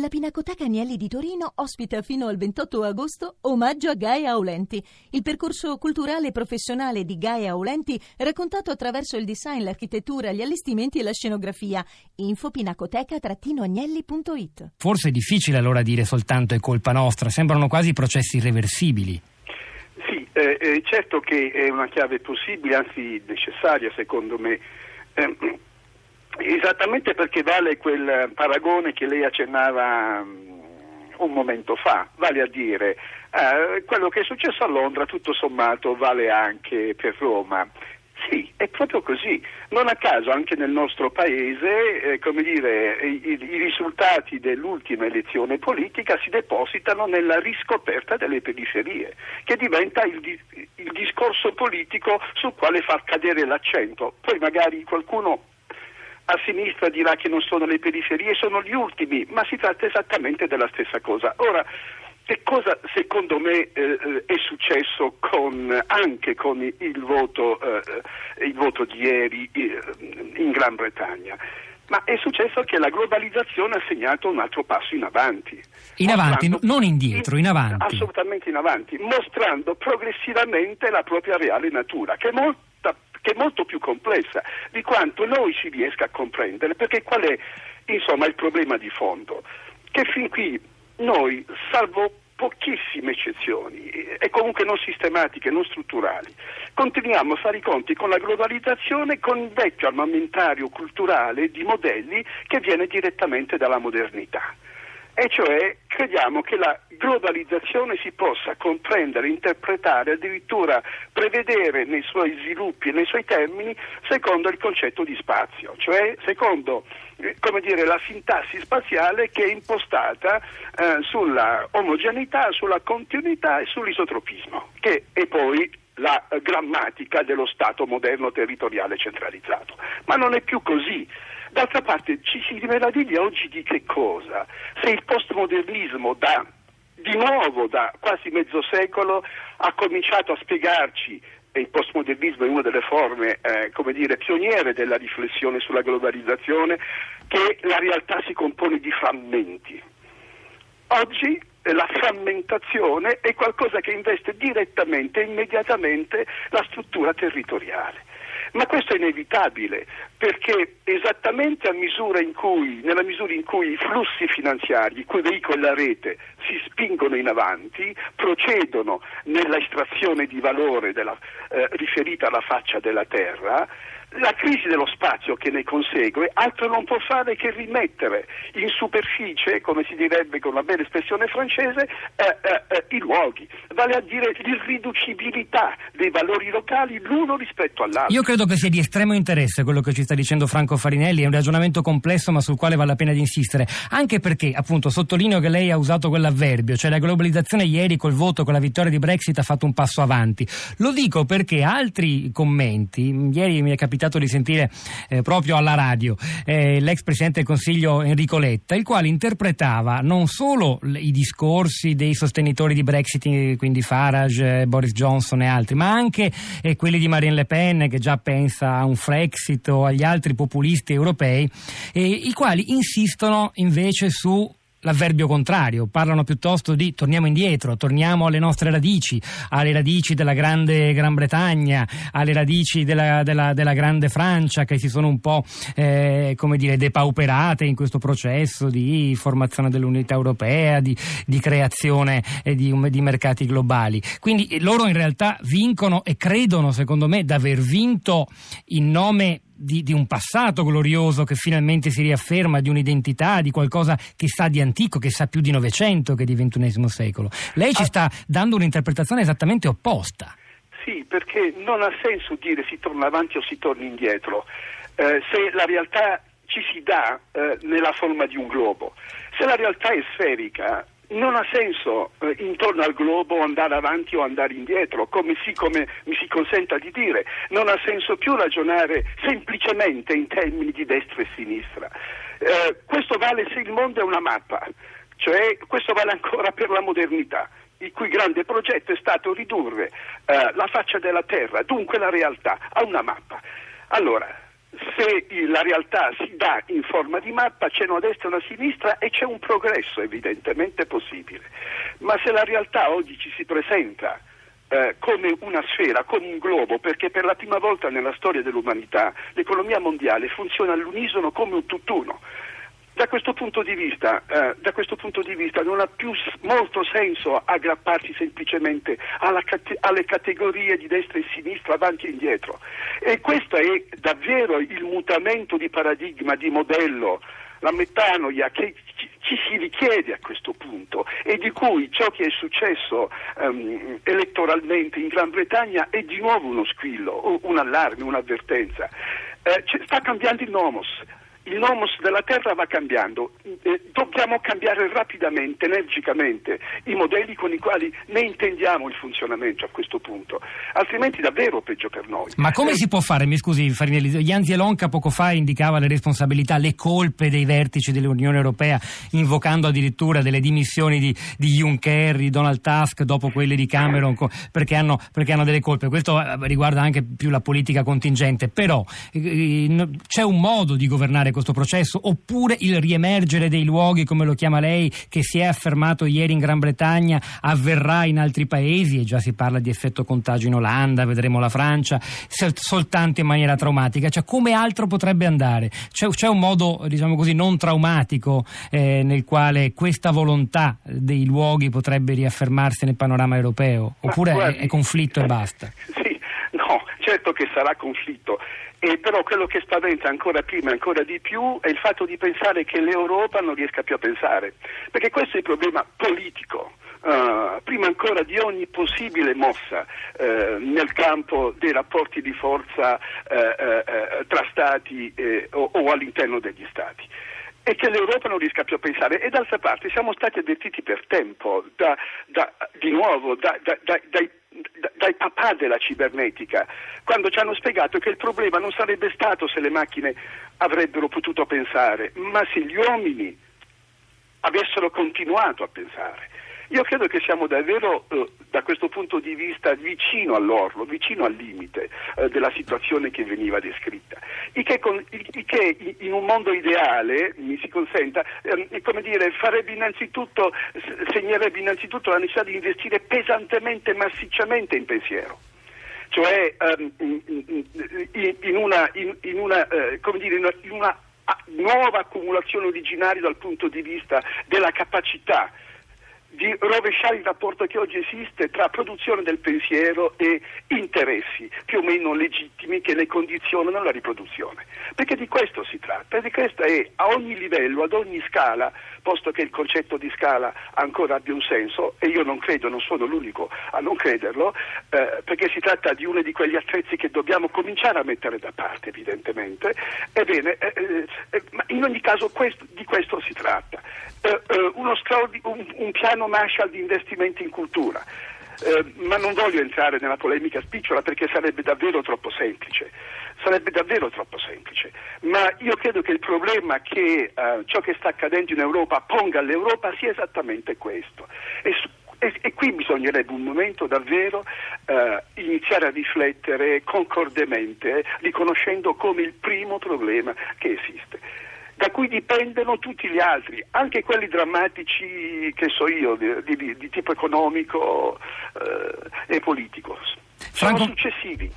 La Pinacoteca Agnelli di Torino ospita fino al 28 agosto Omaggio a Gaia Aulenti, il percorso culturale e professionale di Gaia Aulenti raccontato attraverso il design, l'architettura, gli allestimenti e la scenografia. Info pinacoteca-agnelli.it Forse è difficile allora dire soltanto è colpa nostra, sembrano quasi processi irreversibili. Sì, eh, eh, certo che è una chiave possibile, anzi necessaria secondo me. Eh, Esattamente perché vale quel paragone che lei accennava um, un momento fa, vale a dire eh, quello che è successo a Londra tutto sommato vale anche per Roma. Sì, è proprio così. Non a caso anche nel nostro paese, eh, come dire, i, i, risultati dell'ultima elezione politica si depositano nella riscoperta delle periferie, che diventa il, il discorso politico sul quale far cadere l'accento. Poi magari qualcuno a sinistra dirà che non sono le periferie, sono gli ultimi, ma si tratta esattamente della stessa cosa. Ora, che cosa secondo me eh, è successo con, anche con il voto, eh, il voto di ieri eh, in Gran Bretagna? Ma è successo che la globalizzazione ha segnato un altro passo in avanti. In avanti, non indietro, in avanti. Assolutamente in avanti, mostrando progressivamente la propria reale natura, che è molto è molto più complessa di quanto noi si riesca a comprendere, perché qual è insomma, il problema di fondo? Che fin qui noi, salvo pochissime eccezioni e comunque non sistematiche, non strutturali, continuiamo a fare i conti con la globalizzazione, con il vecchio armamentario culturale di modelli che viene direttamente dalla modernità e cioè crediamo che la globalizzazione si possa comprendere, interpretare, addirittura prevedere nei suoi sviluppi e nei suoi termini secondo il concetto di spazio, cioè secondo eh, dire, la sintassi spaziale che è impostata eh, sulla omogeneità, sulla continuità e sull'isotropismo, che è poi la grammatica dello Stato moderno territoriale centralizzato. Ma non è più così. D'altra parte ci si meraviglia oggi di che cosa? Se il postmodernismo da, di nuovo da quasi mezzo secolo ha cominciato a spiegarci il postmodernismo è una delle forme, eh, come dire, pioniere della riflessione sulla globalizzazione, che la realtà si compone di frammenti. Oggi eh, la frammentazione è qualcosa che investe direttamente e immediatamente la struttura territoriale. Ma questo è inevitabile perché esattamente misura cui, nella misura in cui i flussi finanziari, i cui veicoli la rete si spingono in avanti, procedono nella estrazione di valore della, eh, riferita alla faccia della terra, la crisi dello spazio che ne consegue altro non può fare che rimettere in superficie, come si direbbe con una bella espressione francese, eh, eh, eh, i luoghi, vale a dire l'irriducibilità dei valori locali l'uno rispetto all'altro. Io credo che sia di estremo interesse quello che ci sta dicendo Franco Farinelli, è un ragionamento complesso ma sul quale vale la pena di insistere, anche perché appunto sottolineo che lei ha usato quell'avverbio, cioè la globalizzazione ieri col voto, con la vittoria di Brexit ha fatto un passo avanti. Lo dico perché altri commenti, ieri mi è capitato di sentire eh, proprio alla radio eh, l'ex presidente del Consiglio Enrico Letta, il quale interpretava non solo i discorsi dei sostenitori di Brexit, quindi Farage, Boris Johnson e altri, ma anche eh, quelli di Marine Le Pen che già pensa a un Frexit o agli altri populisti europei, i quali insistono invece su l'avverbio contrario, parlano piuttosto di torniamo indietro, torniamo alle nostre radici, alle radici della grande Gran Bretagna, alle radici della, della, della grande Francia che si sono un po' eh, come dire, depauperate in questo processo di formazione dell'unità europea, di, di creazione eh, di, di mercati globali. Quindi loro in realtà vincono e credono, secondo me, d'aver vinto in nome di, di, un passato glorioso che finalmente si riafferma, di un'identità, di qualcosa che sa di antico, che sa più di Novecento che di XXI secolo. Lei ci ah. sta dando un'interpretazione esattamente opposta. Sì, perché non ha senso dire si torna avanti o si torna indietro. Eh, se la realtà ci si dà eh, nella forma di un globo. Se la realtà è sferica, non ha senso eh, intorno al globo andare avanti o andare indietro, come, si, come mi si consenta di dire. Non ha senso più ragionare semplicemente in termini di destra e sinistra. Eh, questo vale se il mondo è una mappa, cioè questo vale ancora per la modernità il cui grande progetto è stato ridurre eh, la faccia della terra, dunque la realtà, a una mappa. Allora, se la realtà si dà in forma di mappa c'è una destra e una sinistra e c'è un progresso evidentemente possibile. Ma se la realtà oggi ci si presenta eh, come una sfera, come un globo, perché per la prima volta nella storia dell'umanità l'economia mondiale funziona all'unisono come un tutt'uno. Da questo, vista, eh, da questo punto di vista, non ha più molto senso aggrapparsi semplicemente cate- alle categorie di destra e sinistra, avanti e indietro. E questo è davvero il mutamento di paradigma, di modello, la metanoia che ci si richiede a questo punto e di cui ciò che è successo um, elettoralmente in Gran Bretagna è di nuovo uno squillo, un allarme, un'avvertenza. Eh, sta cambiando il nomos, il nomos della Terra va cambiando, eh, dobbiamo cambiare rapidamente, energicamente i modelli con i quali ne intendiamo il funzionamento a questo punto, altrimenti davvero peggio per noi. Ma come eh, si può fare? Mi scusi Farinelli, Janzi Elonca poco fa indicava le responsabilità, le colpe dei vertici dell'Unione Europea, invocando addirittura delle dimissioni di, di Juncker, di Donald Tusk dopo quelle di Cameron perché hanno, perché hanno delle colpe. Questo eh, riguarda anche più la politica contingente, però eh, c'è un modo di governare questo processo, oppure il riemergere dei luoghi, come lo chiama lei, che si è affermato ieri in Gran Bretagna, avverrà in altri paesi e già si parla di effetto contagio in Olanda, vedremo la Francia, soltanto in maniera traumatica. Cioè, come altro potrebbe andare? C'è, c'è un modo, diciamo così, non traumatico eh, nel quale questa volontà dei luoghi potrebbe riaffermarsi nel panorama europeo? Oppure guardi, è, è conflitto e basta? Sì, che sarà conflitto. E però quello che spaventa ancora prima ancora di più è il fatto di pensare che l'Europa non riesca più a pensare, perché questo è il problema politico. Uh, prima ancora di ogni possibile mossa uh, nel campo dei rapporti di forza uh, tra Stati o, o all'interno degli Stati e che l'Europa non riesca più a pensare. E d'altra parte siamo stati avvertiti per tempo, da, da, di nuovo, da, dai dai papà della cibernetica, quando ci hanno spiegato che il problema non sarebbe stato se le macchine avrebbero potuto pensare, ma se gli uomini avessero continuato a pensare. Io credo che siamo davvero eh, da questo punto di vista vicino all'orlo, vicino al limite eh, della situazione che veniva descritta. Il che, con, il che, in un mondo ideale, mi si consenta, eh, come dire, farebbe innanzitutto, segnerebbe innanzitutto la necessità di investire pesantemente, massicciamente in pensiero cioè um, eh, dire, in una nuova accumulazione originaria dal punto di vista della capacità di rovesciare il rapporto che oggi esiste tra produzione del pensiero e interessi più o meno legittimi che ne condizionano la riproduzione. Perché di questo si tratta, di questo è a ogni livello, ad ogni scala, posto che il concetto di scala ancora abbia un senso, e io non credo, non sono l'unico a non crederlo, eh, perché si tratta di uno di quegli attrezzi che dobbiamo cominciare a mettere da parte, evidentemente. Ebbene, eh, eh, eh ma in ogni caso questo, di questo si tratta. Eh, eh, uno straordin- un, un piano Marshall di investimenti in cultura. Eh, ma non voglio entrare nella polemica spicciola perché sarebbe davvero troppo semplice. Sarebbe davvero troppo semplice. Ma io credo che il problema che eh, ciò che sta accadendo in Europa ponga all'Europa sia esattamente questo. E, e, e qui bisognerebbe un momento davvero eh, iniziare a riflettere concordemente, riconoscendo come il primo problema che esiste da cui dipendono tutti gli altri, anche quelli drammatici che so io, di, di, di tipo economico eh, e politico. Sono Franco... successivi.